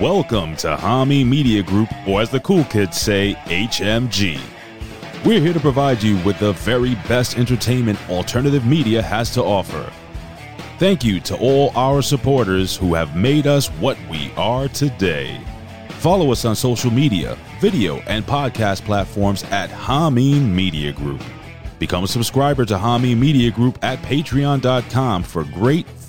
Welcome to Hami Media Group, or as the cool kids say, HMG. We're here to provide you with the very best entertainment alternative media has to offer. Thank you to all our supporters who have made us what we are today. Follow us on social media, video, and podcast platforms at Hameen Media Group. Become a subscriber to Hameen Media Group at patreon.com for great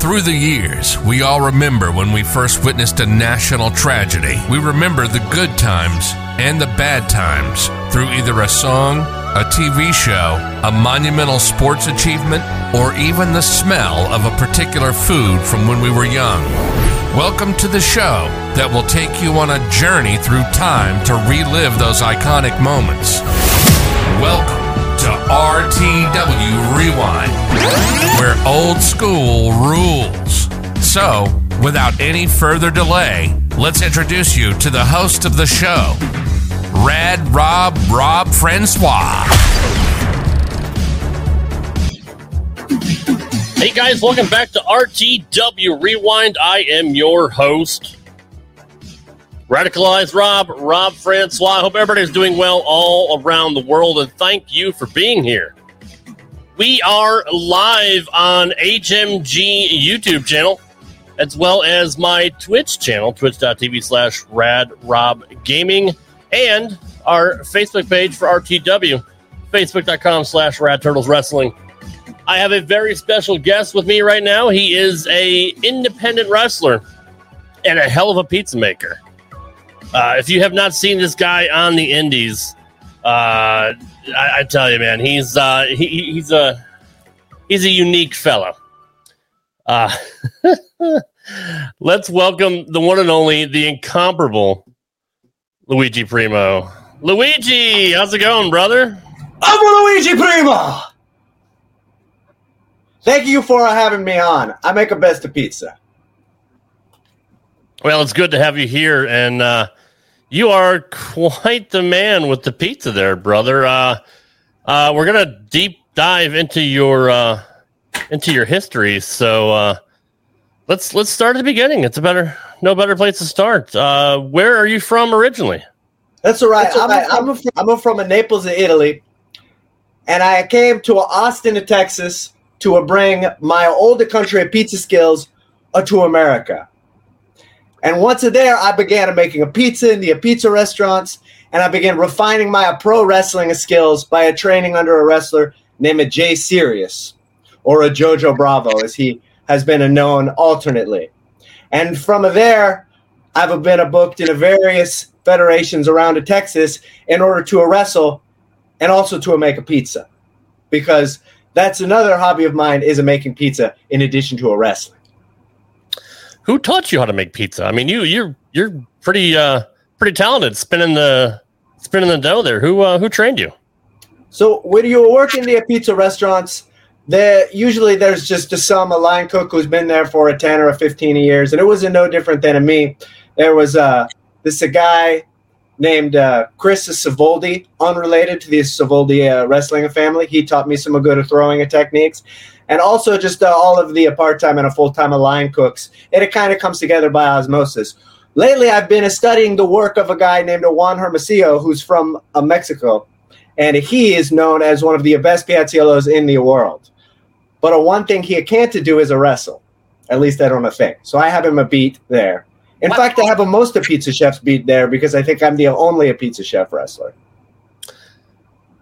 Through the years, we all remember when we first witnessed a national tragedy. We remember the good times and the bad times through either a song, a TV show, a monumental sports achievement, or even the smell of a particular food from when we were young. Welcome to the show that will take you on a journey through time to relive those iconic moments. Welcome to RTW Rewind, where old school rules. So, without any further delay, let's introduce you to the host of the show, Rad Rob Rob Francois. Hey guys, welcome back to RTW Rewind. I am your host, Radicalized Rob, Rob Francois. I hope everybody's doing well all around the world, and thank you for being here. We are live on HMG YouTube channel, as well as my Twitch channel, twitch.tv slash radrobgaming, and our Facebook page for RTW, facebook.com slash radturtleswrestling. I have a very special guest with me right now. He is a independent wrestler and a hell of a pizza maker. Uh, if you have not seen this guy on the Indies, uh, I, I, tell you, man, he's uh, he, he's a he's a unique fellow. Uh, let's welcome the one and only, the incomparable Luigi Primo. Luigi, how's it going, brother? I'm Luigi Primo. Thank you for having me on. I make a best of pizza. Well, it's good to have you here, and uh, you are quite the man with the pizza there, brother. Uh, uh, we're gonna deep dive into your uh, into your history. So uh, let's let's start at the beginning. It's a better no better place to start. Uh, where are you from originally? That's all right. That's all right. I'm, I'm, from, I'm from Naples, in Italy, and I came to Austin, in Texas, to bring my older country pizza skills uh, to America. And once there, I began making a pizza in the pizza restaurants, and I began refining my pro wrestling skills by a training under a wrestler named Jay Serious, or a Jojo Bravo, as he has been known alternately. And from there, I've been booked in various federations around Texas in order to wrestle and also to make a pizza, because that's another hobby of mine is making pizza in addition to a wrestling. Who taught you how to make pizza? I mean, you you're you're pretty uh, pretty talented spinning the spinning the dough there. Who uh, who trained you? So when you work in the pizza restaurants, there usually there's just a some a line cook who's been there for a ten or a fifteen years, and it wasn't no different than me. There was uh, this a guy named uh, Chris Savoldi, unrelated to the Savoldi uh, wrestling family. He taught me some good throwing techniques, and also just uh, all of the part time and a full time line cooks. And it kind of comes together by osmosis. Lately, I've been studying the work of a guy named Juan Hermosillo, who's from uh, Mexico, and he is known as one of the best pizzaiolo in the world. But a one thing he can't do is a wrestle. At least I don't think. So I have him a beat there. In fact, I have a most of pizza chefs beat there because I think I'm the only a pizza chef wrestler.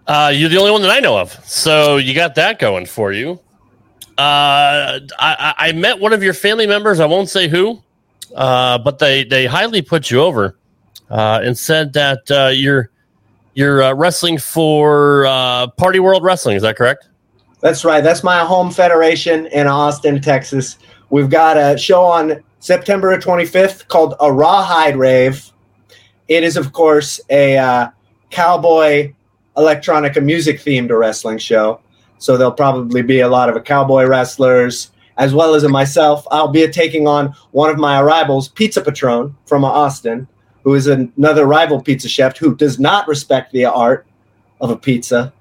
Uh, you're the only one that I know of. So you got that going for you. Uh, I, I, met one of your family members. I won't say who, uh, but they, they highly put you over uh, and said that uh, you're you're uh, wrestling for Party World Wrestling. Is that correct? That's right. That's my home federation in Austin, Texas. We've got a show on September 25th called a Rawhide Rave. It is, of course, a uh, cowboy electronica music themed wrestling show. So there'll probably be a lot of cowboy wrestlers, as well as myself. I'll be taking on one of my rivals, Pizza Patron from Austin, who is another rival pizza chef who does not respect the art of a pizza.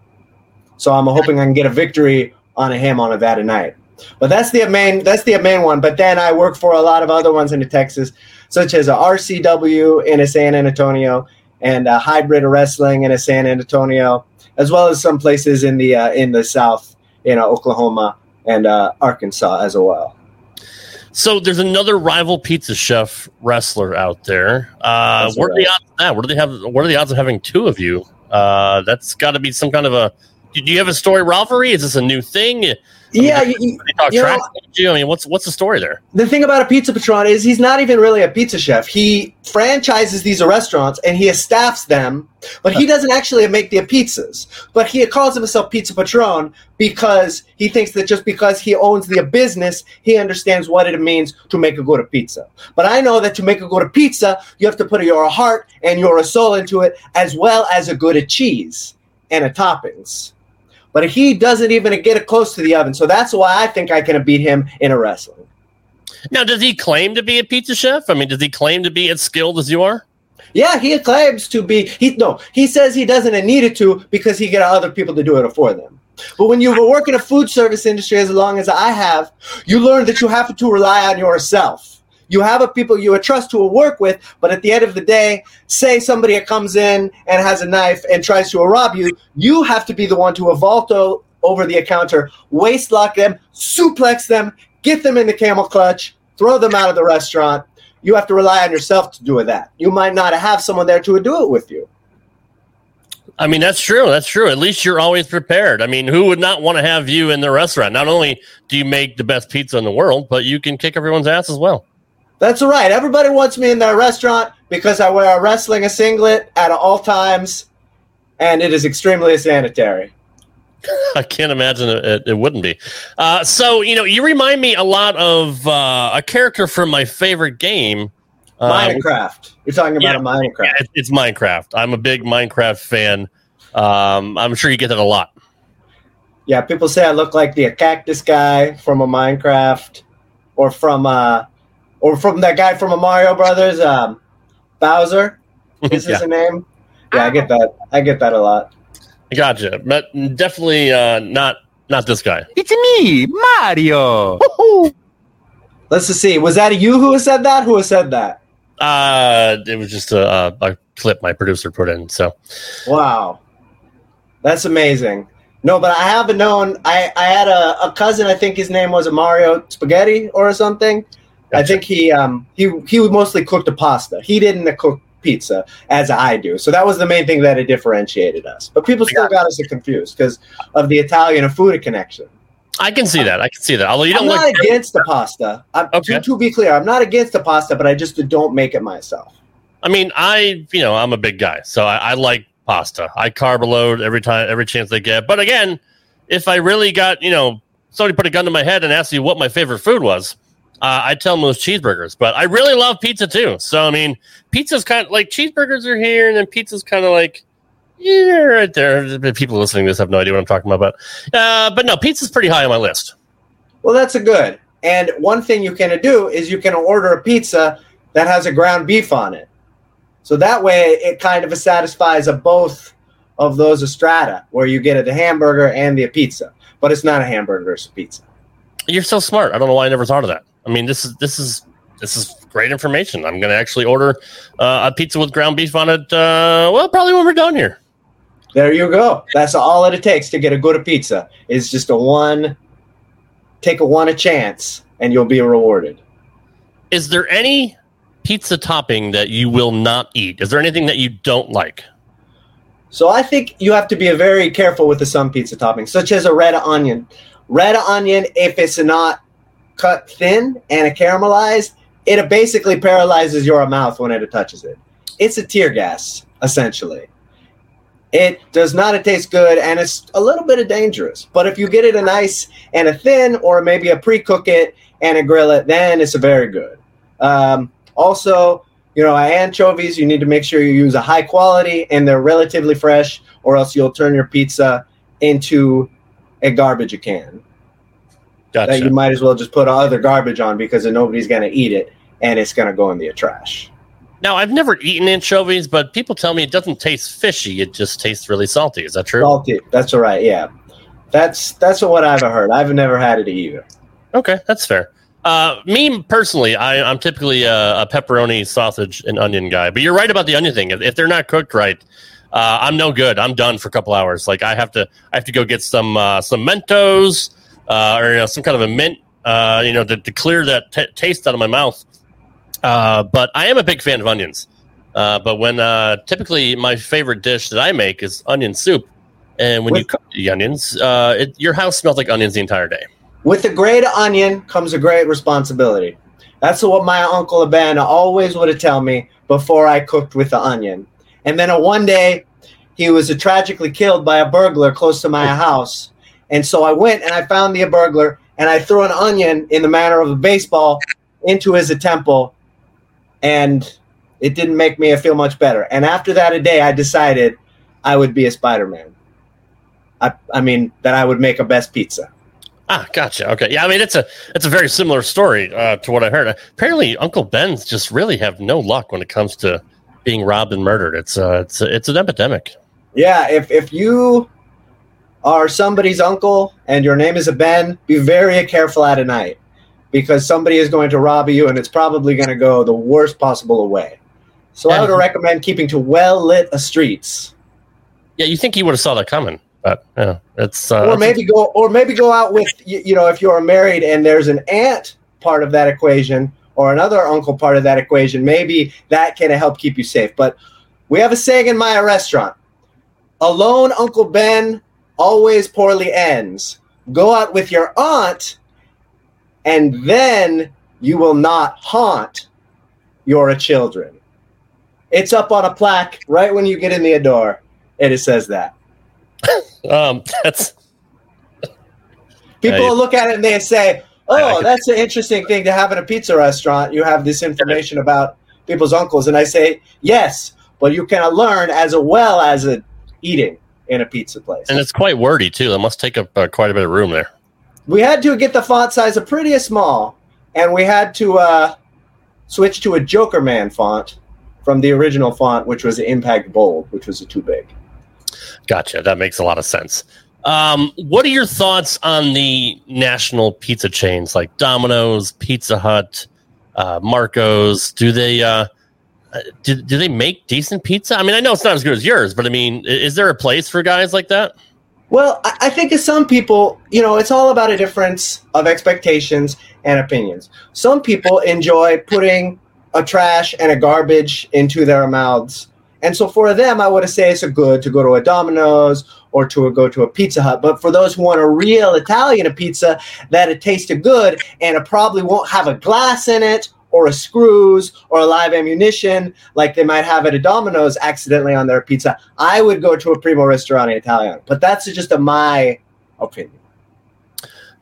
So I'm hoping I can get a victory on him on a that night. But that's the main that's the main one. But then I work for a lot of other ones in Texas, such as a RCW in a San Antonio and a hybrid wrestling in a San Antonio, as well as some places in the uh, in the South, in uh, Oklahoma and uh, Arkansas as well. So there's another rival pizza chef wrestler out there. Uh, what are the odds of that? What do they have? What are the odds of having two of you? Uh, that's got to be some kind of a. Do you have a story rivalry? Is this a new thing? yeah, you, you, you know, I mean, what's what's the story there? The thing about a pizza patron is he's not even really a pizza chef. He franchises these restaurants and he staffs them, but he doesn't actually make the pizzas. But he calls himself pizza patron because he thinks that just because he owns the business, he understands what it means to make a good pizza. But I know that to make a good pizza, you have to put your heart and your soul into it, as well as a good cheese and a toppings but he doesn't even get it close to the oven. So that's why I think I can beat him in a wrestling. Now, does he claim to be a pizza chef? I mean, does he claim to be as skilled as you are? Yeah, he claims to be. He no, he says he doesn't need it to because he get other people to do it for them. But when you work in a food service industry as long as I have, you learn that you have to rely on yourself. You have a people you trust to work with, but at the end of the day, say somebody comes in and has a knife and tries to rob you, you have to be the one to avalto over the counter, waist lock them, suplex them, get them in the camel clutch, throw them out of the restaurant. You have to rely on yourself to do that. You might not have someone there to do it with you. I mean, that's true. That's true. At least you're always prepared. I mean, who would not want to have you in the restaurant? Not only do you make the best pizza in the world, but you can kick everyone's ass as well. That's right. Everybody wants me in their restaurant because I wear a wrestling a singlet at all times, and it is extremely sanitary. I can't imagine it, it wouldn't be. Uh, so, you know, you remind me a lot of uh, a character from my favorite game. Uh, Minecraft. You're talking about yeah, a Minecraft. Yeah, it's Minecraft. I'm a big Minecraft fan. Um, I'm sure you get that a lot. Yeah, people say I look like the cactus guy from a Minecraft or from uh, or from that guy from a Mario Brothers, um, Bowser. Is yeah. his name? Yeah, I get that. I get that a lot. I gotcha, but definitely uh, not not this guy. It's me, Mario. Let's just see. Was that you who said that? Who said that? Uh, it was just a, a clip my producer put in. So, wow, that's amazing. No, but I haven't known. I I had a, a cousin. I think his name was a Mario Spaghetti or something. Gotcha. I think he um he he mostly cooked a pasta. He didn't cook pizza as I do. So that was the main thing that it differentiated us. But people still got us confused because of the Italian food connection. I can see that. I can see that. Although you don't I'm not against the pasta. I'm, okay. to, to be clear, I'm not against the pasta, but I just don't make it myself. I mean, I you know I'm a big guy, so I, I like pasta. I carb load every time, every chance they get. But again, if I really got you know somebody put a gun to my head and asked me what my favorite food was, uh, I tell them those cheeseburgers. But I really love pizza too. So I mean, pizza's kind of like cheeseburgers are here, and then pizza's kind of like yeah, right there. People listening to this have no idea what I'm talking about, but uh, but no, pizza's pretty high on my list. Well, that's a good. And one thing you can do is you can order a pizza that has a ground beef on it. So that way it kind of satisfies a both of those strata where you get a hamburger and the pizza, but it's not a hamburger, it's a pizza. You're so smart. I don't know why I never thought of that. I mean, this is this is this is great information. I'm going to actually order uh, a pizza with ground beef on it. Uh, well, probably when we're done here. There you go. That's all it takes to get a good pizza. Is just a one, take a one a chance, and you'll be rewarded. Is there any pizza topping that you will not eat? Is there anything that you don't like? So I think you have to be very careful with the some pizza toppings, such as a red onion. Red onion, if it's not cut thin and caramelized, it basically paralyzes your mouth when it touches it. It's a tear gas, essentially. It does not taste good and it's a little bit of dangerous. But if you get it a nice and a thin, or maybe a pre cook it and a grill it, then it's a very good. Um, also, you know, anchovies, you need to make sure you use a high quality and they're relatively fresh, or else you'll turn your pizza into a garbage can. Gotcha. That you might as well just put other garbage on because nobody's going to eat it and it's going to go in the trash. Now, I've never eaten anchovies, but people tell me it doesn't taste fishy. It just tastes really salty. Is that true? Salty. That's all right. Yeah, that's that's what I've heard. I've never had it either. Okay, that's fair. Uh, me personally, I, am typically a, a, pepperoni, sausage, and onion guy. But you're right about the onion thing. If, if they're not cooked right, uh, I'm no good. I'm done for a couple hours. Like I have to, I have to go get some uh, some Mentos uh, or you know, some kind of a mint, uh, you know, to, to clear that t- taste out of my mouth. Uh, but I am a big fan of onions. Uh, but when uh, typically my favorite dish that I make is onion soup, and when with, you cook the onions, uh, it, your house smells like onions the entire day. With a great onion comes a great responsibility. That's what my uncle Ben always would have tell me before I cooked with the onion. And then one day, he was tragically killed by a burglar close to my house. And so I went and I found the burglar and I threw an onion in the manner of a baseball into his temple and it didn't make me feel much better. And after that a day, I decided I would be a Spider-Man. I, I mean that I would make a best pizza. Ah, gotcha. Okay, yeah. I mean, it's a it's a very similar story uh, to what I heard. Apparently, Uncle Ben's just really have no luck when it comes to being robbed and murdered. It's uh, it's it's an epidemic. Yeah, if if you are somebody's uncle and your name is a Ben, be very careful at night because somebody is going to rob you and it's probably going to go the worst possible way. So I would recommend keeping to well lit streets. Yeah, you think he would have saw that coming, but yeah, it's uh, or maybe go or maybe go out with you, you know if you are married and there's an aunt part of that equation or another uncle part of that equation, maybe that can help keep you safe. But we have a saying in my restaurant: "Alone, Uncle Ben always poorly ends. Go out with your aunt." and then you will not haunt your children. It's up on a plaque right when you get in the door, and it says that. um, that's people look at it and they say, "Oh, that's an interesting thing to have in a pizza restaurant. You have this information about people's uncles." And I say, "Yes, but you can learn as well as eating in a pizza place." And it's quite wordy too. It must take up uh, quite a bit of room there we had to get the font size a pretty small, and we had to uh, switch to a Jokerman font from the original font, which was Impact Bold, which was too big. Gotcha. That makes a lot of sense. Um, what are your thoughts on the national pizza chains like Domino's, Pizza Hut, uh, Marco's? Do they uh, Uh, do, do they make decent pizza? I mean, I know it's not as good as yours, but I mean, is there a place for guys like that? Well, I think as some people, you know, it's all about a difference of expectations and opinions. Some people enjoy putting a trash and a garbage into their mouths. And so for them, I would say it's a good to go to a Domino's or to go to a Pizza Hut. But for those who want a real Italian pizza that it tasted good and it probably won't have a glass in it or a screws or a live ammunition like they might have at a Domino's accidentally on their pizza, I would go to a Primo Ristorante Italian. But that's just a, my opinion.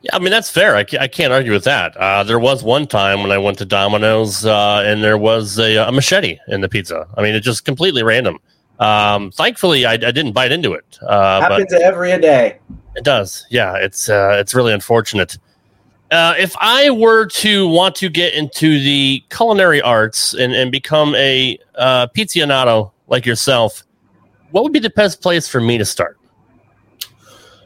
Yeah, I mean that's fair. I, I can't argue with that. Uh, there was one time when I went to Domino's uh, and there was a, a, machete in the pizza. I mean, it's just completely random. Um, thankfully, I, I, didn't bite into it. Uh, Happens every day. It does. Yeah, it's uh, it's really unfortunate. Uh, if I were to want to get into the culinary arts and, and become a uh, pizzianato like yourself, what would be the best place for me to start?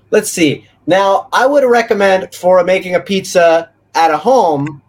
Let's see. Now, I would recommend for making a pizza at a home,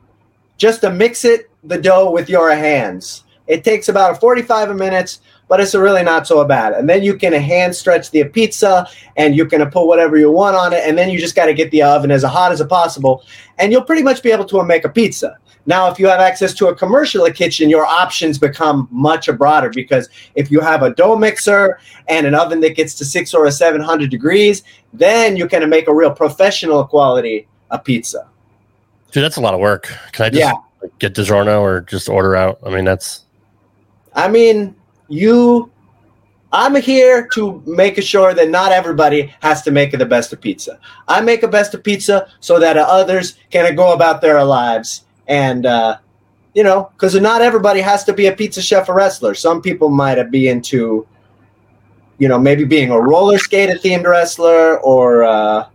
just to mix it the dough with your hands. It takes about 45 minutes, but it's really not so bad. And then you can hand stretch the pizza and you can put whatever you want on it. And then you just got to get the oven as hot as possible. And you'll pretty much be able to make a pizza. Now, if you have access to a commercial kitchen, your options become much broader because if you have a dough mixer and an oven that gets to six or a 700 degrees, then you can make a real professional quality a pizza. Dude, that's a lot of work. Can I just yeah. get DiGiorno or just order out? I mean, that's. I mean, you. I'm here to make sure that not everybody has to make the best of pizza. I make a best of pizza so that others can go about their lives and uh, you know, because not everybody has to be a pizza chef or wrestler. Some people might be into, you know, maybe being a roller skater themed wrestler or uh,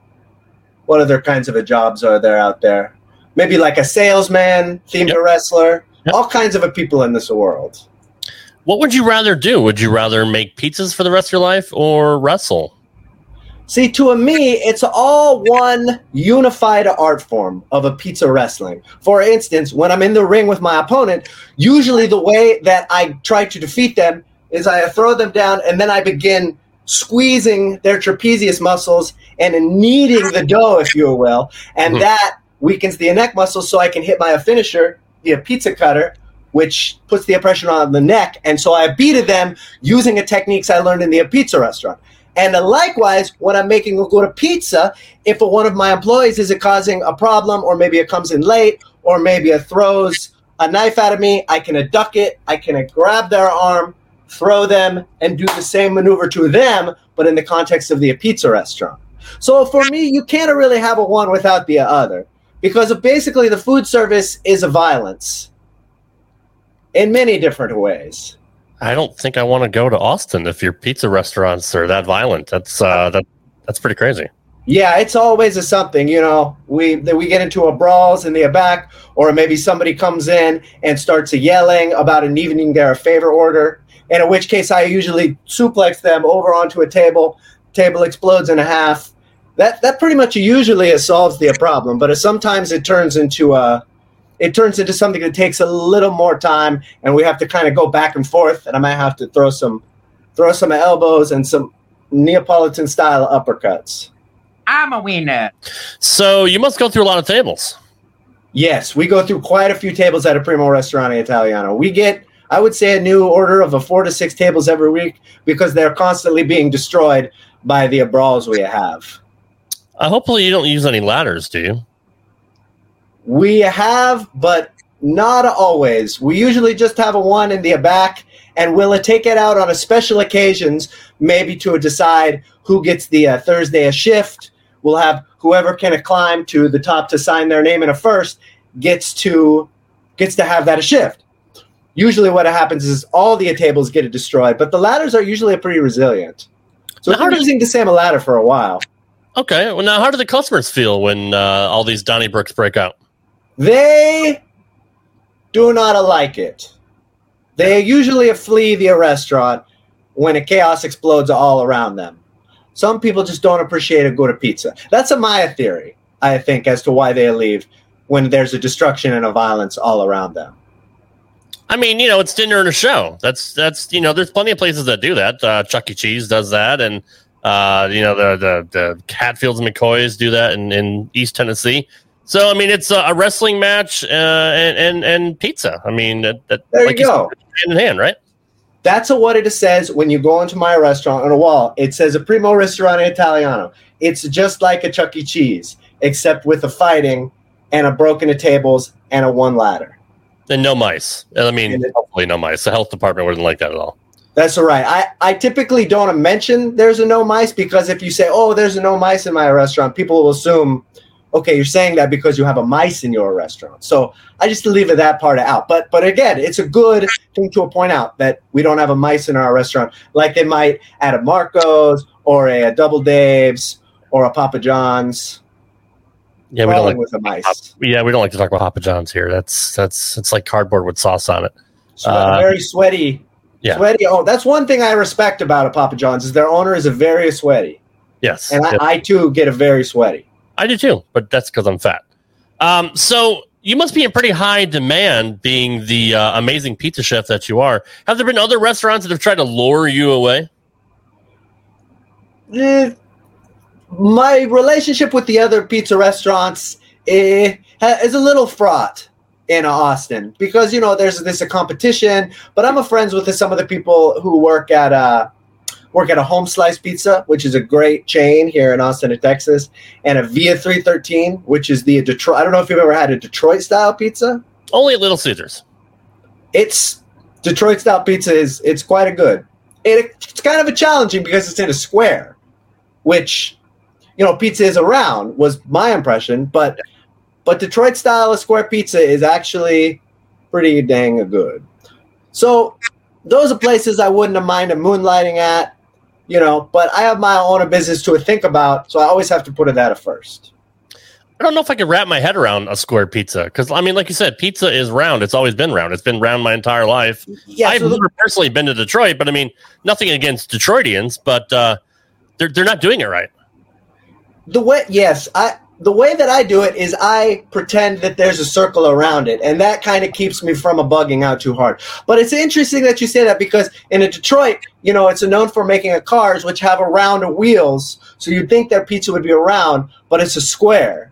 what other kinds of jobs are there out there? Maybe like a salesman themed yep. wrestler. Yep. All kinds of people in this world. What would you rather do? Would you rather make pizzas for the rest of your life or wrestle? See, to a me, it's all one unified art form of a pizza wrestling. For instance, when I'm in the ring with my opponent, usually the way that I try to defeat them is I throw them down and then I begin squeezing their trapezius muscles and kneading the dough, if you will. And mm-hmm. that weakens the neck muscles so I can hit my finisher, the pizza cutter, which puts the pressure on the neck. And so I beat them using the techniques I learned in the pizza restaurant. And likewise, when I'm making a good pizza, if one of my employees is causing a problem, or maybe it comes in late, or maybe it throws a knife at me, I can duck it, I can grab their arm, throw them, and do the same maneuver to them, but in the context of the pizza restaurant. So for me, you can't really have a one without the other, because basically the food service is a violence in many different ways. I don't think I want to go to Austin if your pizza restaurants are that violent. That's uh, that that's pretty crazy. Yeah, it's always a something, you know. We we get into a brawls in the back, or maybe somebody comes in and starts yelling about an evening their favor order. And in which case, I usually suplex them over onto a table. Table explodes in a half. That that pretty much usually solves the problem. But sometimes it turns into a it turns into something that takes a little more time, and we have to kind of go back and forth. And I might have to throw some throw some elbows and some Neapolitan style uppercuts. I'm a winner. So you must go through a lot of tables. Yes, we go through quite a few tables at a Primo Ristorante Italiano. We get, I would say, a new order of a four to six tables every week because they're constantly being destroyed by the brawls we have. Uh, hopefully, you don't use any ladders, do you? We have, but not always. We usually just have a one in the back, and we'll take it out on a special occasions, maybe to decide who gets the uh, Thursday a shift. We'll have whoever can climb to the top to sign their name in a first gets to gets to have that a shift. Usually, what happens is all the tables get destroyed, but the ladders are usually pretty resilient. So now, we're using the same ladder for a while. Okay. Well, now how do the customers feel when uh, all these Donnybrooks break out? They do not like it. They usually flee the restaurant when a chaos explodes all around them. Some people just don't appreciate a good pizza. That's a Maya theory, I think, as to why they leave when there's a destruction and a violence all around them. I mean, you know, it's dinner and a show. That's that's you know, there's plenty of places that do that. Uh, Chuck E. Cheese does that, and uh, you know, the the the Hatfields and McCoys do that in, in East Tennessee. So I mean, it's a, wrestling match uh, and, and and pizza. I mean, that, that there like you go, hand in hand, right? That's what it says when you go into my restaurant on a wall. It says a Primo Ristorante Italiano. It's just like a Chuck E. Cheese, except with a fighting and a broken of tables and a one ladder. And no mice. I mean, hopefully no mice. The health department wouldn't like that at all. That's all right. I, I typically don't mention there's a no mice because if you say, oh, there's a no mice in my restaurant, people will assume – okay, you're saying that because you have a mice in your restaurant. So I just leave that part out. But but again, it's a good thing to point out that we don't have a mice in our restaurant like they might at a Marco's or a, a Double Dave's or a Papa John's. Yeah, we don't like with a mice. Yeah, we don't like to talk about Papa John's here. That's that's it's like cardboard with sauce on it. Sweat, uh, very sweaty. Yeah. Sweaty. Oh, that's one thing I respect about a Papa John's is their owner is a very sweaty. Yes. And I, I too get a very sweaty. I do too, but that's because I'm fat. Um, so you must be in pretty high demand, being the uh, amazing pizza chef that you are. Have there been other restaurants that have tried to lure you away? Eh, my relationship with the other pizza restaurants eh, is a little fraught in Austin because you know there's this a competition, but I'm a friends with some of the people who work at uh, work at a home slice pizza, which is a great chain here in Austin, Texas, and a Via 313, which is the Detroit. I don't know if you've ever had a Detroit style pizza. Only at Little Caesars. It's Detroit style pizza is it's quite a good. It, it's kind of a challenging because it's in a square, which you know pizza is around was my impression, but but Detroit style square pizza is actually pretty dang good. So those are places I wouldn't have minded moonlighting at you know, but I have my own business to think about, so I always have to put it at first. I don't know if I could wrap my head around a square pizza because I mean, like you said, pizza is round. It's always been round. It's been round my entire life. Yeah, I've so never personally been to Detroit, but I mean, nothing against Detroitians, but uh, they're they're not doing it right. The way, yes, I the way that I do it is I pretend that there's a circle around it, and that kind of keeps me from a bugging out too hard. But it's interesting that you say that because in a Detroit, you know, it's known for making a cars which have a round of wheels, so you'd think their pizza would be a round, but it's a square.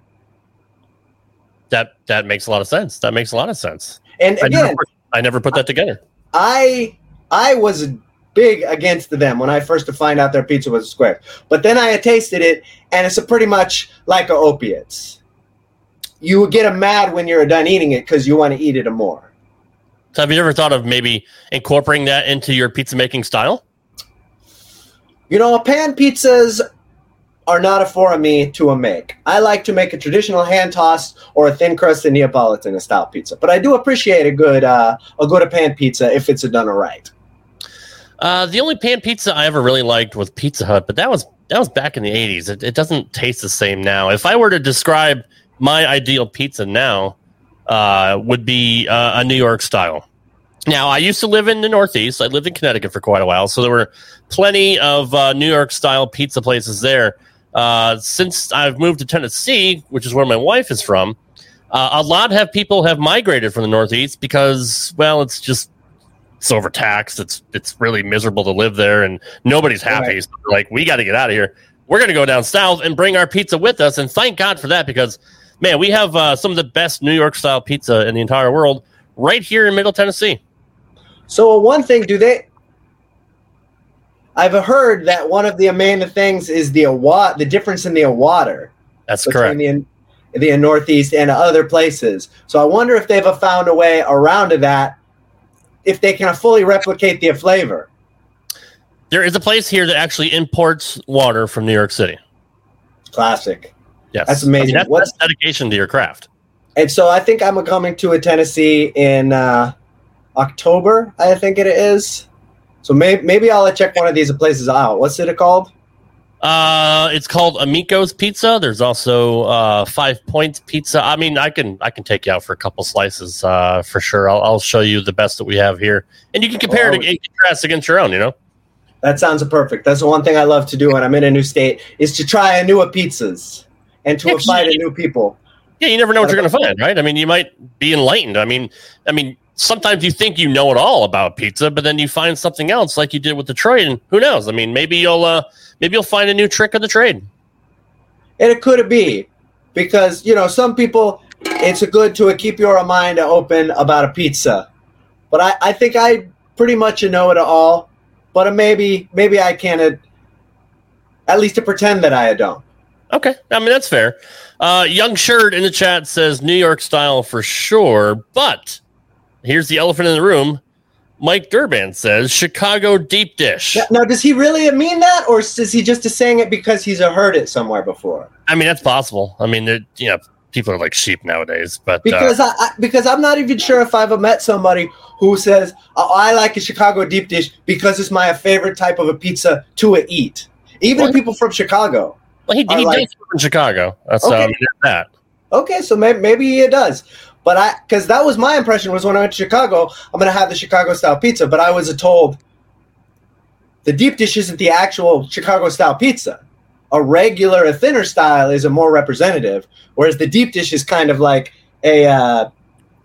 That that makes a lot of sense. That makes a lot of sense. And I again, never put, I never put that together. I I was big against them when I first find out their pizza was a square. But then I had tasted it, and it's a pretty much like a opiates. You get a mad when you're done eating it because you want to eat it more. So, have you ever thought of maybe incorporating that into your pizza making style? You know, pan pizzas are not a for me to a make. I like to make a traditional hand tossed or a thin crusted Neapolitan style pizza, but I do appreciate a good uh, a good pan pizza if it's done right. Uh, the only pan pizza I ever really liked was Pizza Hut, but that was that was back in the '80s. It, it doesn't taste the same now. If I were to describe my ideal pizza now, uh, would be uh, a New York style. Now, I used to live in the Northeast. I lived in Connecticut for quite a while, so there were plenty of uh, New York style pizza places there. Uh, since I've moved to Tennessee, which is where my wife is from, uh, a lot have people have migrated from the Northeast because, well, it's just it's overtaxed. It's it's really miserable to live there, and nobody's happy. Right. So like, we got to get out of here. We're going to go down south and bring our pizza with us, and thank God for that because man, we have uh, some of the best New York style pizza in the entire world right here in Middle Tennessee. So one thing, do they? I've heard that one of the main things is the water, the difference in the water. That's correct. The, the Northeast and other places. So I wonder if they've found a way around to that if they can fully replicate the flavor. There is a place here that actually imports water from New York City. Classic. Yes, that's amazing. I mean, that's, that's, dedication to your craft. And so I think I'm coming to a Tennessee in uh, October. I think it is. So maybe maybe I'll check one of these places out. What's it called? Uh, it's called Amico's Pizza. There's also uh, Five Points Pizza. I mean, I can I can take you out for a couple slices uh, for sure. I'll, I'll show you the best that we have here, and you can compare oh, it to contrast against your own. You know, that sounds perfect. That's the one thing I love to do when I'm in a new state is to try a newer pizzas and to yeah, find new people. Yeah, you never know what you're going to find, right? I mean, you might be enlightened. I mean, I mean, sometimes you think you know it all about pizza, but then you find something else, like you did with Detroit, and who knows? I mean, maybe you'll uh, maybe you'll find a new trick of the trade. And it could be because you know some people, it's a good to keep your mind open about a pizza, but I, I think I pretty much know it all. But maybe maybe I can uh, at least to pretend that I don't. Okay, I mean that's fair. Uh, Young Shirt in the chat says New York style for sure, but here's the elephant in the room. Mike Durban says Chicago deep dish. Now, now, does he really mean that, or is he just saying it because he's heard it somewhere before? I mean, that's possible. I mean, it- you know, people are like sheep nowadays, but uh, Because I, I because I'm not even sure if I've ever met somebody who says oh, I like a Chicago deep dish because it's my favorite type of a pizza to eat. Even people from Chicago. well, he, he like- in Chicago. That's Okay. um, that. Okay, so maybe, maybe it does. But I, because that was my impression was when I went to Chicago, I'm going to have the Chicago style pizza. But I was told the deep dish isn't the actual Chicago style pizza. A regular, a thinner style is a more representative, whereas the deep dish is kind of like a, uh,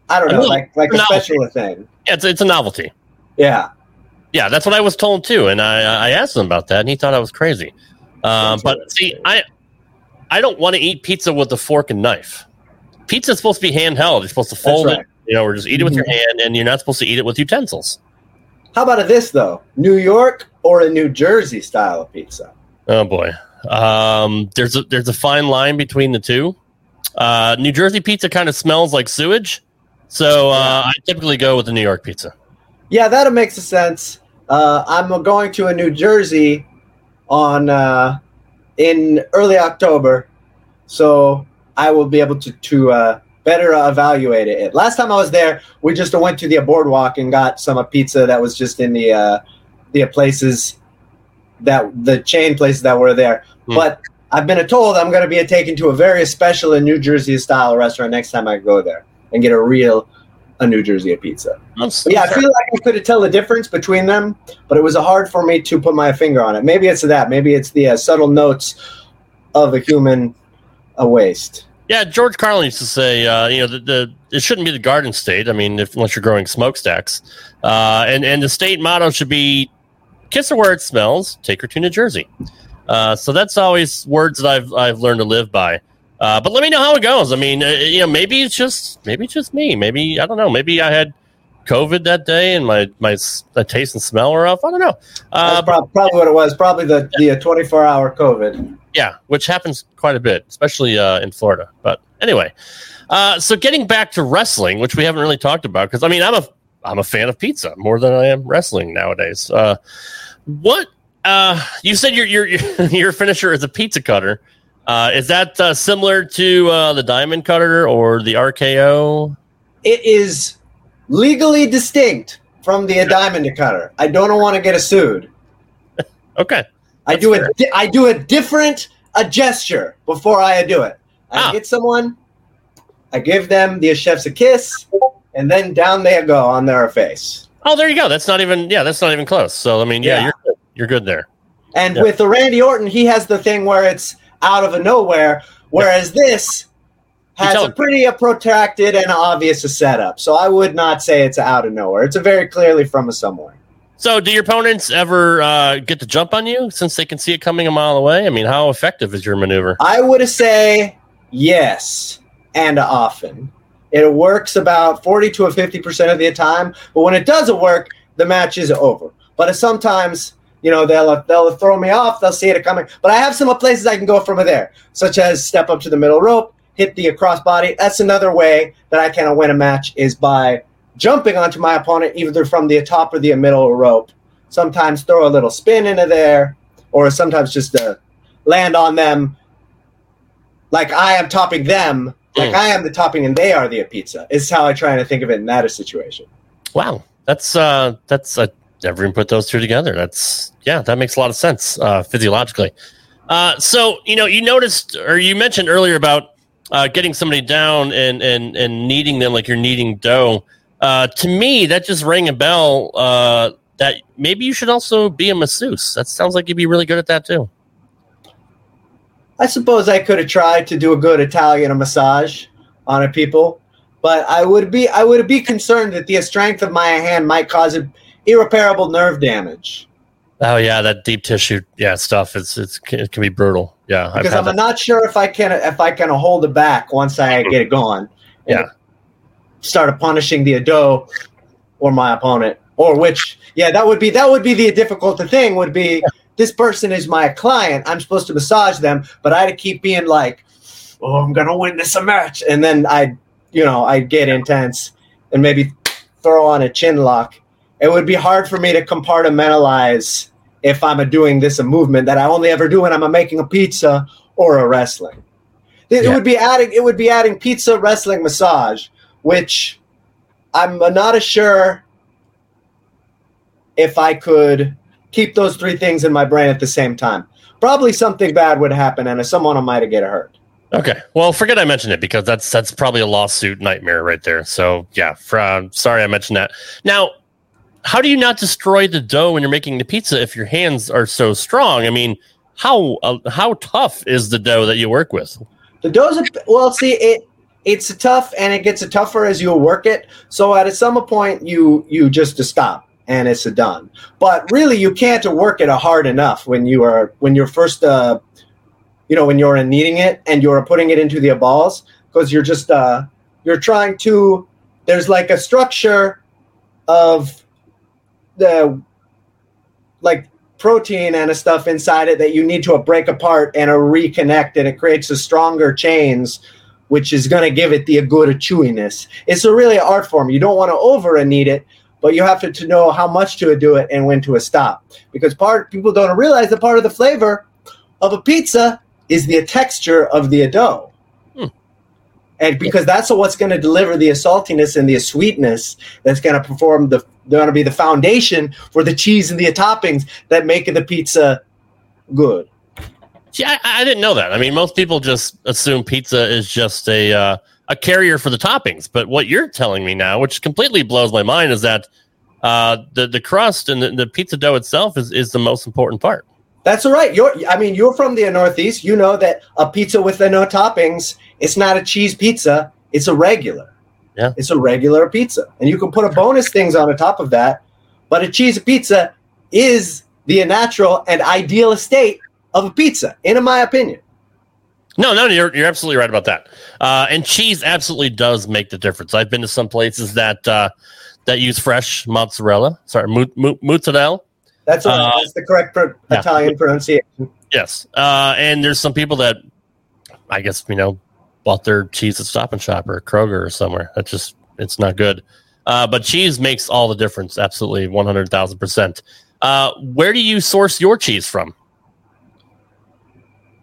I don't know, like like a no. special thing. Yeah, it's, it's a novelty. Yeah. Yeah, that's what I was told too, and I I asked him about that, and he thought I was crazy. Um, but see, I I don't want to eat pizza with a fork and knife. Pizza's supposed to be handheld. You're supposed to fold right. it, you know, or just eat it with your hand, and you're not supposed to eat it with utensils. How about this though? New York or a New Jersey style of pizza? Oh boy, um, there's a there's a fine line between the two. Uh, New Jersey pizza kind of smells like sewage, so uh, I typically go with the New York pizza. Yeah, that makes sense. Uh, I'm going to a New Jersey on uh, in early October, so I will be able to to uh, better evaluate it. Last time I was there, we just went to the boardwalk and got some uh, pizza that was just in the uh, the places that the chain places that were there. Hmm. But I've been told I'm going to be taken to a very special in New Jersey style restaurant next time I go there and get a real a New Jersey pizza. But yeah, I feel like I could tell the difference between them, but it was hard for me to put my finger on it. Maybe it's that. Maybe it's the uh, subtle notes of a human uh, waste. Yeah, George Carlin used to say, uh, you know, the, the it shouldn't be the Garden State. I mean, if, unless you're growing smokestacks, uh, and and the state motto should be "Kiss her where it smells, take her to New Jersey." Uh, so that's always words that I've I've learned to live by. Uh, but let me know how it goes. I mean, uh, you know, maybe it's just maybe it's just me. Maybe I don't know. Maybe I had COVID that day and my my, my taste and smell were off. I don't know. Uh, That's prob- probably what it was. Probably the the 24 hour COVID. Yeah, which happens quite a bit, especially uh, in Florida. But anyway, uh, so getting back to wrestling, which we haven't really talked about, because I mean, I'm a I'm a fan of pizza more than I am wrestling nowadays. Uh, what uh, you said your your your finisher is a pizza cutter. Uh, is that uh, similar to uh, the diamond cutter or the RKO? It is legally distinct from the diamond cutter. I don't want to get sued. Okay, I do fair. a I do a different a gesture before I do it. I Ah. get someone, I give them the chef's a kiss, and then down they go on their face. oh there you go. That's not even yeah, that's not even close. So I mean, yeah, Yeah. you're good. you're good there. And Yeah. with the Randy Orton, he has the thing where it's out of nowhere, whereas this has a pretty a protracted and obvious a setup. So I would not say it's out of nowhere. It's a very clearly from a somewhere. So, do your opponents ever uh, get to jump on you since they can see it coming a mile away? I mean, how effective is your maneuver? I would say yes, and often. It works about 40 to a 50% of the time, but when it doesn't work, the match is over. But sometimes, you know, they'll they'll throw me off, they'll see it coming. But I have some places I can go from there, such as step up to the middle rope, hit the crossbody. That's another way that I can win a match is by jumping onto my opponent either from the top or the middle rope. Sometimes throw a little spin into there, or sometimes just uh, land on them like I am topping them, like Mm. I am the topping and they are the pizza. Is how I try to think of it in that situation. Wow, that's uh, that's I never even put those two together. That's yeah, that makes a lot of sense uh, physiologically. Uh, so you know, you noticed or you mentioned earlier about uh, getting somebody down and and and kneading them like you're kneading dough. Uh, to me, that just rang a bell. Uh, that maybe you should also be a masseuse. That sounds like you'd be really good at that too. I suppose I could have tried to do a good Italian massage on a people, but I would be I would be concerned that the strength of my hand might cause irreparable nerve damage. Oh yeah, that deep tissue yeah stuff. It's it's it can be brutal. Yeah, Because I'm that. not sure if I can if I can hold it back once I get it going. and Yeah. Start punishing the Ado or my opponent. Or which yeah, that would be that would be the difficult thing would be this person is my client. I'm supposed to massage them, but I had to keep being like, Oh, I'm gonna win this match. And then i'd you know, I'd get intense and maybe throw on a chin lock it would be hard for me to compartmentalize if I'm a doing this a movement that I only ever do when I'm a making a pizza or a wrestling. It, Yeah. would be adding it would be adding pizza, wrestling, massage, which I'm not as sure if I could keep those three things in my brain at the same time. Probably something bad would happen and someone might get hurt. Okay. Well, forget I mentioned it because that's that's probably a lawsuit nightmare right there. So yeah, fr- uh, sorry I mentioned that. Now, how do you not destroy the dough when you're making the pizza if your hands are so strong? I mean, how uh, how tough is the dough that you work with? The dough's a, well, see it. It's tough, and it gets tougher as you work it. So at some point, you you just stop, and it's a done. But really, you can't work it hard enough when you are when you're first, uh, you know, when you're kneading it and you're putting it into the balls because you're just uh, you're trying to. There's like a structure of the like protein and a stuff inside it that you need to break apart and a reconnect and it creates a stronger chains which is going to give it the good chewiness. It's a really art form. You don't want to over and knead it but you have to, to know how much to do it and when to stop. Because part people don't realize that part of the flavor of a pizza is the texture of the dough. Hmm. And because that's what's going to deliver the saltiness and the sweetness that's going to perform the going to be the foundation for the cheese and the toppings that make the pizza good. See, I, I didn't know that. I mean, most people just assume pizza is just a uh, a carrier for the toppings. But what you're telling me now, which completely blows my mind, is that uh, the the crust and the, the pizza dough itself is, is the most important part. That's all right. You're I mean, you're from the Northeast. You know that a pizza with the no toppings, it's not a cheese pizza, it's a regular. Yeah. It's a regular pizza. And you can put a bonus things on the top of that, but a cheese pizza is the natural and ideal state of a pizza, in my opinion. No, no, you're you're absolutely right about that. Uh, and cheese absolutely does make the difference. I've been to some places that uh, that use fresh mozzarella. Sorry, mo- mo- mozzarella. That's all, Uh, that's the correct pro- yeah. Italian pronunciation. Yes, uh, and there's some people that I guess you know bought their cheese at Stop and Shop or Kroger or somewhere. That's just it's not good. Uh, but cheese makes all the difference. Absolutely, one hundred thousand percent. Uh, where do you source your cheese from?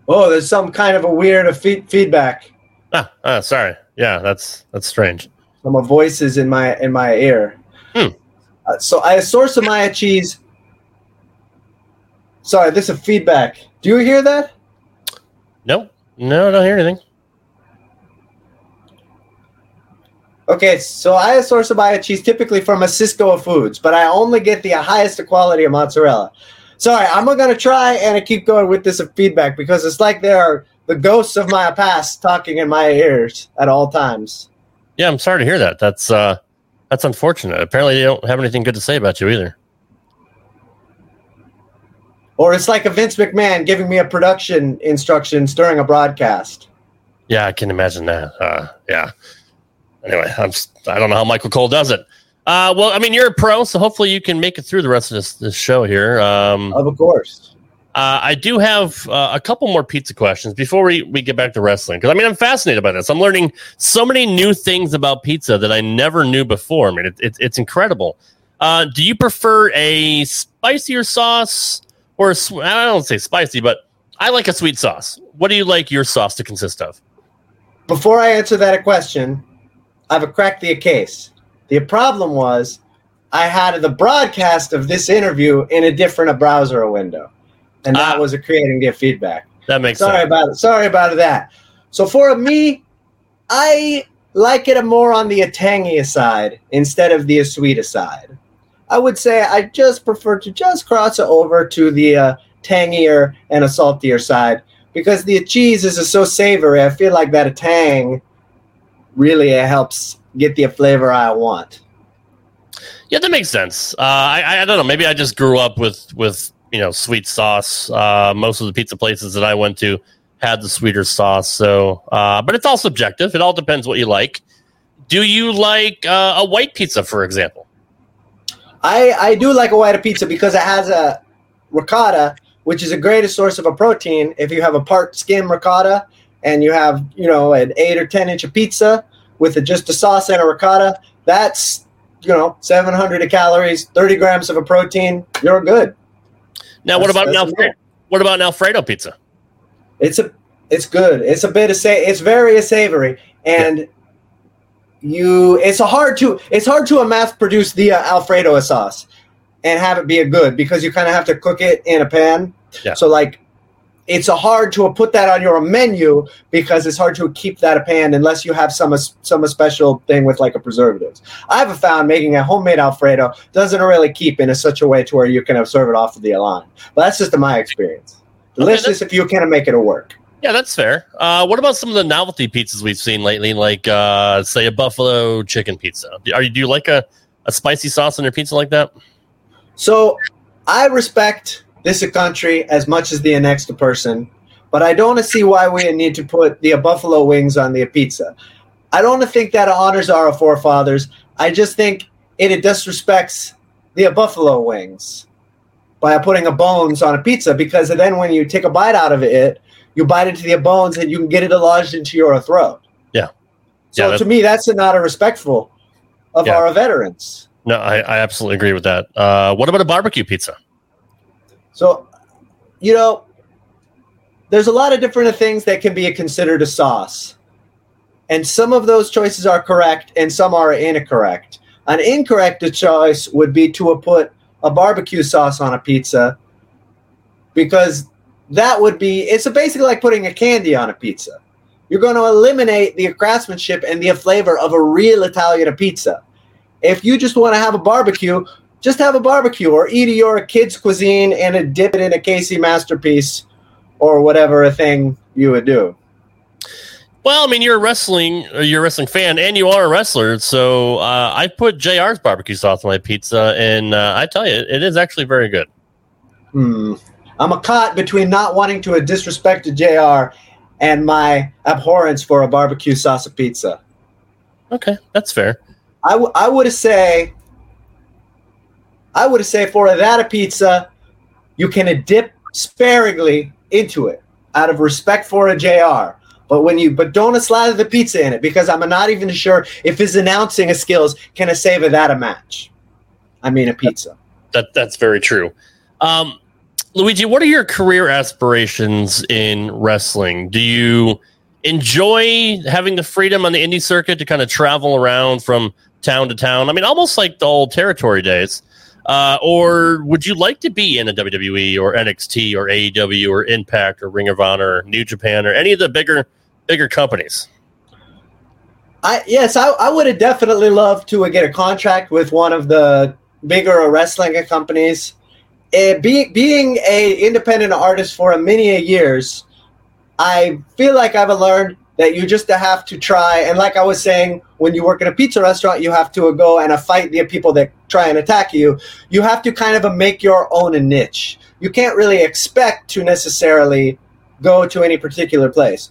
Oh, there's some kind of a weird fe- feedback. Ah, ah, sorry. Yeah, that's that's strange. Some of voices in my in my ear. Hmm. Uh, so I source of Maya cheese. Sorry, this is feedback. Do you hear that? No, no, I don't hear anything. Okay, so I source of Maya cheese typically from a Sysco Foods, but I only get the highest quality of mozzarella. Sorry, I'm gonna try and keep going with this feedback because it's like there are the ghosts of my past talking in my ears at all times. Yeah, I'm sorry to hear that. That's uh, that's unfortunate. Apparently, they don't have anything good to say about you either. Or it's like a Vince McMahon giving me a production instructions during a broadcast. Yeah, I can imagine that. Uh, yeah. Anyway, I'm I don't know how Michael Cole does it. Uh, well, I mean, you're a pro, so hopefully you can make it through the rest of this this show here. Um, Of course. uh, I do have uh, a couple more pizza questions before we, we get back to wrestling. Because I mean, I'm fascinated by this. I'm learning so many new things about pizza that I never knew before. I mean, it, it, it's incredible. Uh, do you prefer a spicier sauce or a sw- I don't say spicy, but I like a sweet sauce. What do you like your sauce to consist of? Before I answer that question, I've cracked the case. The problem was I had the broadcast of this interview in a different browser window, and that Ah. was creating the feedback. That makes Sorry sense. about it. Sorry about that. So for me, I like it more on the tangy side instead of the sweet side. I would say I just prefer to just cross it over to the uh, tangier and a saltier side because the cheese is so savory. I feel like that tang really helps get the flavor I want. Yeah, that makes sense. Uh, I, I don't know. Maybe I just grew up with with you know sweet sauce. Uh, most of the pizza places that I went to had the sweeter sauce. So, uh, but it's all subjective. It all depends what you like. Do you like uh, a white pizza, for example? I, I do like a white pizza because it has a ricotta, which is a great source of a protein. If you have a part skim ricotta and you have, you know, an eight or 10 inch of pizza with a, just a sauce and a ricotta, that's you know, 700 calories, 30 grams of a protein, you're good. Now, what about an Alfredo? What about an Alfredo pizza? It's a, it's good. It's a bit of say, it's very savory, and yeah. you, it's a hard to, it's hard to mass produce the uh, Alfredo sauce and have it be a good because you kind of have to cook it in a pan. Yeah. So like it's hard to put that on your menu because it's hard to keep that a pan unless you have some some special thing with like a preservatives. I've found making a homemade Alfredo doesn't really keep in a, such a way to where you can serve it off of the line. But that's just my experience. Delicious okay, if you can make it work. Yeah, that's fair. Uh, what about some of the novelty pizzas we've seen lately, like uh, say a buffalo chicken pizza? Are you do you like a, a spicy sauce on your pizza like that? So I respect this a country as much as the next person, but I don't see why we need to put the buffalo wings on the pizza. I don't think that honors our forefathers. I just think it, it disrespects the buffalo wings by putting a bones on a pizza because then when you take a bite out of it, you bite into the bones and you can get it lodged into your throat. Yeah. So yeah, to me, that's not a respectful of yeah. our veterans. No, I, I absolutely agree with that. Uh, what about a barbecue pizza? So, you know, there's a lot of different things that can be considered a sauce. And some of those choices are correct and some are incorrect. An incorrect choice would be to put a barbecue sauce on a pizza because that would be it's basically like putting a candy on a pizza. You're going to eliminate the craftsmanship and the flavor of a real Italian pizza. If you just want to have a barbecue, just have a barbecue or eat your kid's cuisine and a dip it in a KC Masterpiece or whatever a thing you would do. Well, I mean, you're a wrestling, uh, you're a wrestling fan, and you are a wrestler. So uh, I put JR's barbecue sauce on my pizza, and uh, I tell you, it is actually very good. Hmm. I'm a caught between not wanting to disrespect JR and my abhorrence for a barbecue sauce pizza. Okay, that's fair. I, w- I would say I would say for that a pizza, you can dip sparingly into it out of respect for a JR. But when you but don't slather the pizza in it because I'm not even sure if his announcing skills can save that a match. I mean a pizza. That that's very true. Um, Luigi, what are your career aspirations in wrestling? Do you enjoy having the freedom on the indie circuit to kind of travel around from town to town? I mean, almost like the old territory days. Uh, or would you like to be in a WWE or NXT or AEW or Impact or Ring of Honor or New Japan or any of the bigger bigger companies? I yes, I, I would have definitely loved to get a contract with one of the bigger wrestling companies. It, be, being a independent artist for many years, I feel like I've learned that you just have to try. And like I was saying, when you work in a pizza restaurant, you have to go and fight the people that try and attack you. You have to kind of make your own a niche. You can't really expect to necessarily go to any particular place.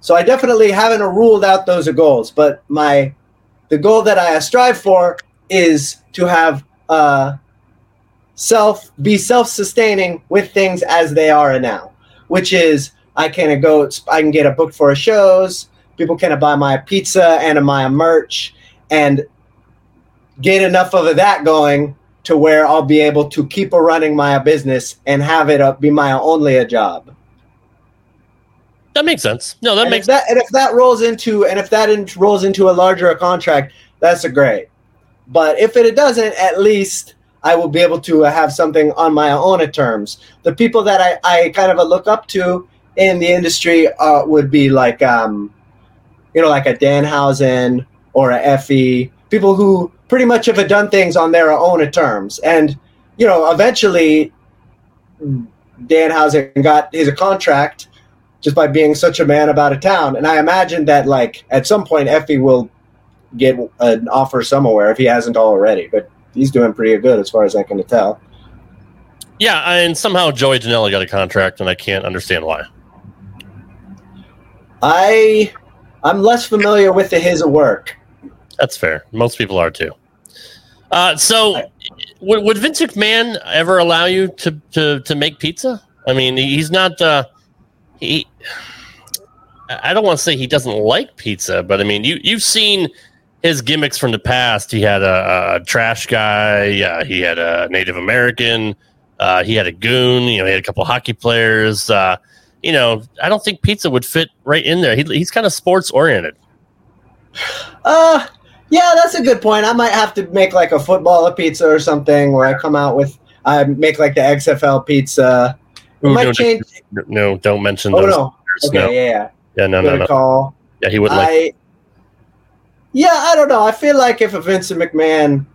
So I definitely haven't ruled out those goals, but my the goal that I strive for is to have uh, self be self sustaining with things as they are now, which is I can go. I can get a book for a shows. People can buy my pizza and my merch, and get enough of that going to where I'll be able to keep running my business and have it be my only a job. That makes sense. No, that and makes that. And if that rolls into and if that in, rolls into a larger contract, that's a great. But if it doesn't, at least I will be able to have something on my own terms. The people that I, I kind of look up to in the industry uh, would be like, um, you know, like a Danhausen or a Effy, people who pretty much have done things on their own terms. And, you know, eventually Danhausen got his contract just by being such a man about a town. And I imagine that, like, at some point, Effy will get an offer somewhere if he hasn't already. But he's doing pretty good as far as I can tell. Yeah, and somehow Joey Janela got a contract, and I can't understand why. I I'm less familiar with the, his work. That's fair. Most people are too. Uh, so, would, Vince McMahon ever allow you to, to, to make pizza? I mean, he's not. Uh, he. I don't want to say he doesn't like pizza, but I mean, you you've seen his gimmicks from the past. He had a, a trash guy. Yeah, he had a Native American. Uh, he had a goon. You know, he had a couple hockey players. Uh, you know, I don't think pizza would fit right in there. He, he's kind of sports oriented. Uh, yeah, that's a good point. I might have to make like a football pizza or something where I come out with I make like the XFL pizza. Ooh, might no, change. No, don't mention. Oh those no. Okay, no. yeah, yeah, no, good no, no. Call. Yeah, he would like. I, yeah, I don't know. I feel like if a Vincent McMahon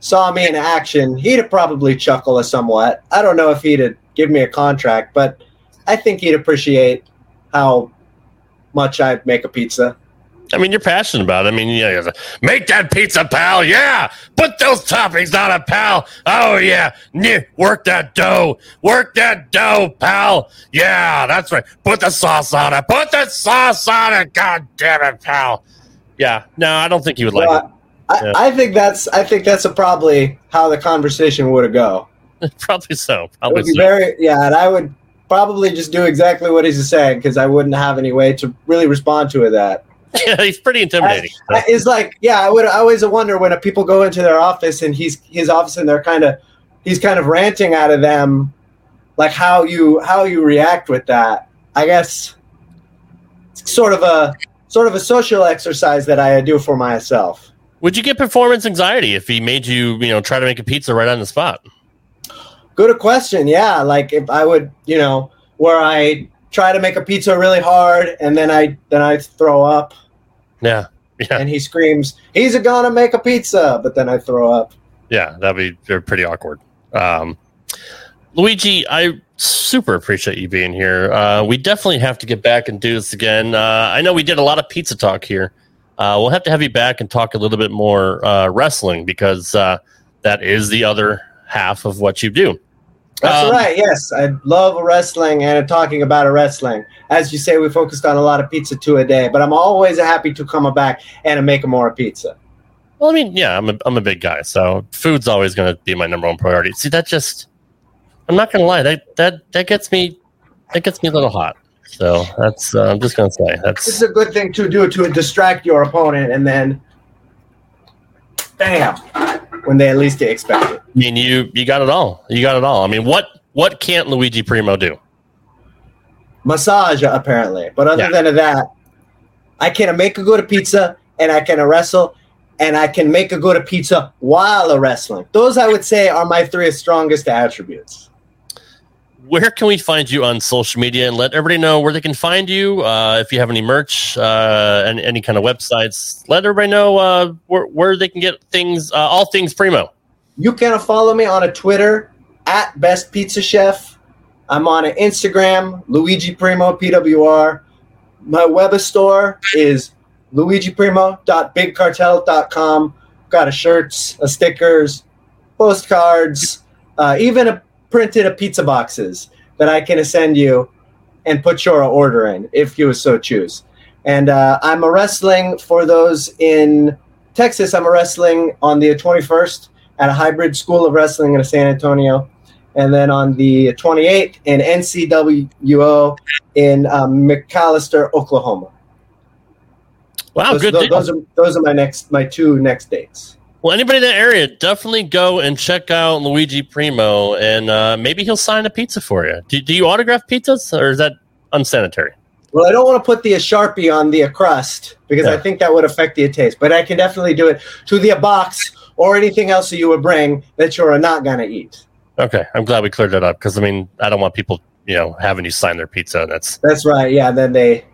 saw me in action, he'd probably chuckle somewhat. I don't know if he'd give me a contract, but I think he'd appreciate how much I make a pizza. I mean, you're passionate about it. I mean, yeah, make that pizza, pal. Yeah, put those toppings on it, pal. Oh yeah, work that dough, work that dough, pal. Yeah, that's right. Put the sauce on it. Put the sauce on it. God damn it, pal. Yeah, no, I don't think he would like well, it. I, yeah. I, think that's I think that's probably how the conversation would go. probably so. Probably so. Very yeah, and I would probably just do exactly what he's saying because I wouldn't have any way to really respond to it. That yeah, he's pretty intimidating. I, I, it's like yeah, I would I always wonder when people go into their office and he's his office and they're kind of he's kind of ranting out of them, like how you how you react with that. I guess it's sort of a sort of a social exercise that I do for myself. Would you get performance anxiety if he made you, you know, try to make a pizza right on the spot? Good question. Yeah, like if I would, you know, where I try to make a pizza really hard and then I then I throw up. Yeah. Yeah. And he screams, "He's gonna make a pizza," but then I throw up. Yeah, that'd be pretty awkward. Um, Luigi, I super appreciate you being here. Uh, we definitely have to get back and do this again. Uh, I know we did a lot of pizza talk here. Uh, we'll have to have you back and talk a little bit more uh, wrestling because uh, that is the other half of what you do. That's um, right. Yes, I love wrestling and talking about a wrestling. As you say, we focused on a lot of pizza two a day, but I'm always happy to come back and make more pizza. Well, I mean, yeah, I'm a, I'm a big guy, so food's always going to be my number one priority. See, that just, I'm not going to lie, that that that gets me, that gets me a little hot. So that's uh, I'm just gonna say that's this is a good thing to do to distract your opponent, and then bam, when they at least expect it. I mean, you you got it all. You got it all. I mean, what what can't Luigi Primo do? Massage apparently, but other yeah. than that, I can make a good to pizza and I can wrestle and I can make a good to pizza while wrestling. Those I would say are my three strongest attributes where can we find you on social media and let everybody know where they can find you uh, if you have any merch uh, and any kind of websites? Let everybody know uh, where, where they can get things uh, all things primo. You can follow me on a twitter at best pizza chef. I'm on an instagram luigi primo pwr my web store is luigiprimo.bigcartel.com got a shirts a stickers postcards uh, even a printed a pizza boxes that I can send you and put your order in if you so choose. And uh, I'm a wrestling for those in Texas. I'm a wrestling on the 21st at a hybrid school of wrestling in San Antonio. And then on the 28th in NCWO in um, McAlester, Oklahoma. Wow, those, good. Those, those, are those are my next my two next dates. Well, anybody in that area, definitely go and check out Luigi Primo, and uh, maybe he'll sign a pizza for you. Do, do, you autograph pizzas, or is that unsanitary? Well, I don't want to put the sharpie on the crust because yeah. I think that would affect the taste. But I can definitely do it to the box or anything else that you would bring that you're not gonna eat. Okay, I'm glad we cleared that up because I mean I don't want people you know having you sign their pizza. That's that's right. Yeah, then they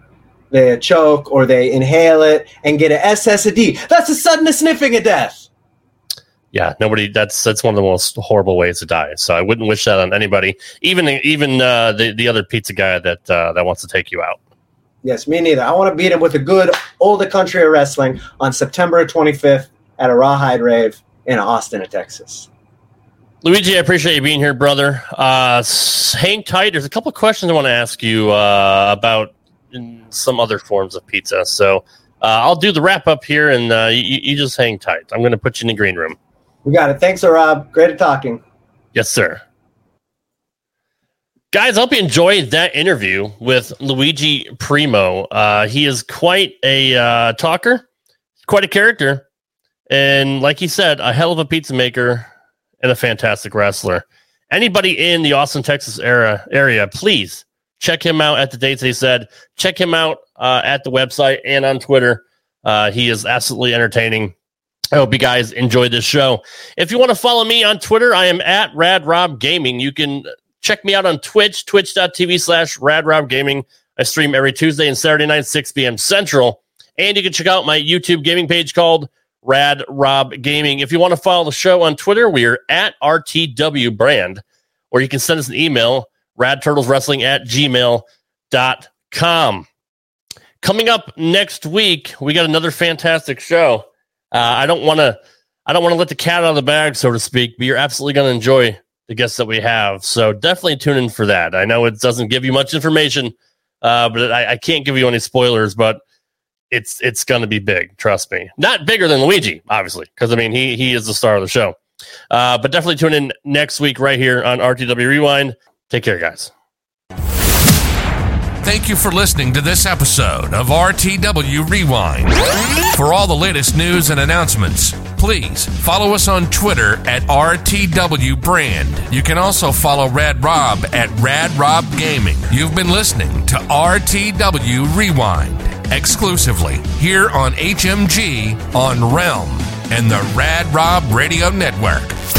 they choke or they inhale it and get an SSD. That's a sudden sniffing of death yeah, nobody. That's that's one of the most horrible ways to die. So I wouldn't wish that on anybody, even even uh, the the other pizza guy that uh, that wants to take you out. Yes, me neither. I want to beat him with a good old country of wrestling on September 25th at a Rawhide Rave in Austin, Texas. Luigi, I appreciate you being here, brother. Uh, hang tight. There's a couple questions I want to ask you uh, about some other forms of pizza. So uh, I'll do the wrap up here, and uh, you, you just hang tight. I'm going to put you in the green room. We got it. Thanks, Rob. Great at talking. Yes, sir. Guys, I hope you enjoyed that interview with Luigi Primo. Uh, he is quite a uh, talker, quite a character. And like he said, a hell of a pizza maker and a fantastic wrestler. Anybody in the Austin, Texas era, area, please check him out at the dates he said. Check him out uh, at the website and on Twitter. Uh, he is absolutely entertaining. I hope you guys enjoyed this show. If you want to follow me on Twitter, I am at RadRob Gaming. You can check me out on Twitch, twitch.tv slash RadRob Gaming. I stream every Tuesday and Saturday night, 6 p.m. Central. And you can check out my YouTube gaming page called Rad Rob Gaming. If you want to follow the show on Twitter, we are at RTW Brand, or you can send us an email, radturtleswrestling at gmail.com. Coming up next week, we got another fantastic show. Uh, I don't want to. I don't want to let the cat out of the bag, so to speak, but you're absolutely going to enjoy the guests that we have. So definitely tune in for that. I know it doesn't give you much information, uh, but I, I, can't give you any spoilers. But it's it's going to be big. Trust me. Not bigger than Luigi, obviously, because I mean he he is the star of the show. Uh, but definitely tune in next week right here on RTW Rewind. Take care, guys. Thank you for listening to this episode of RTW Rewind. For all the latest news and announcements, please follow us on Twitter at RTW Brand. You can also follow Rad Rob at Rad Rob Gaming. You've been listening to RTW Rewind exclusively here on HMG on Realm and the Rad Rob Radio Network.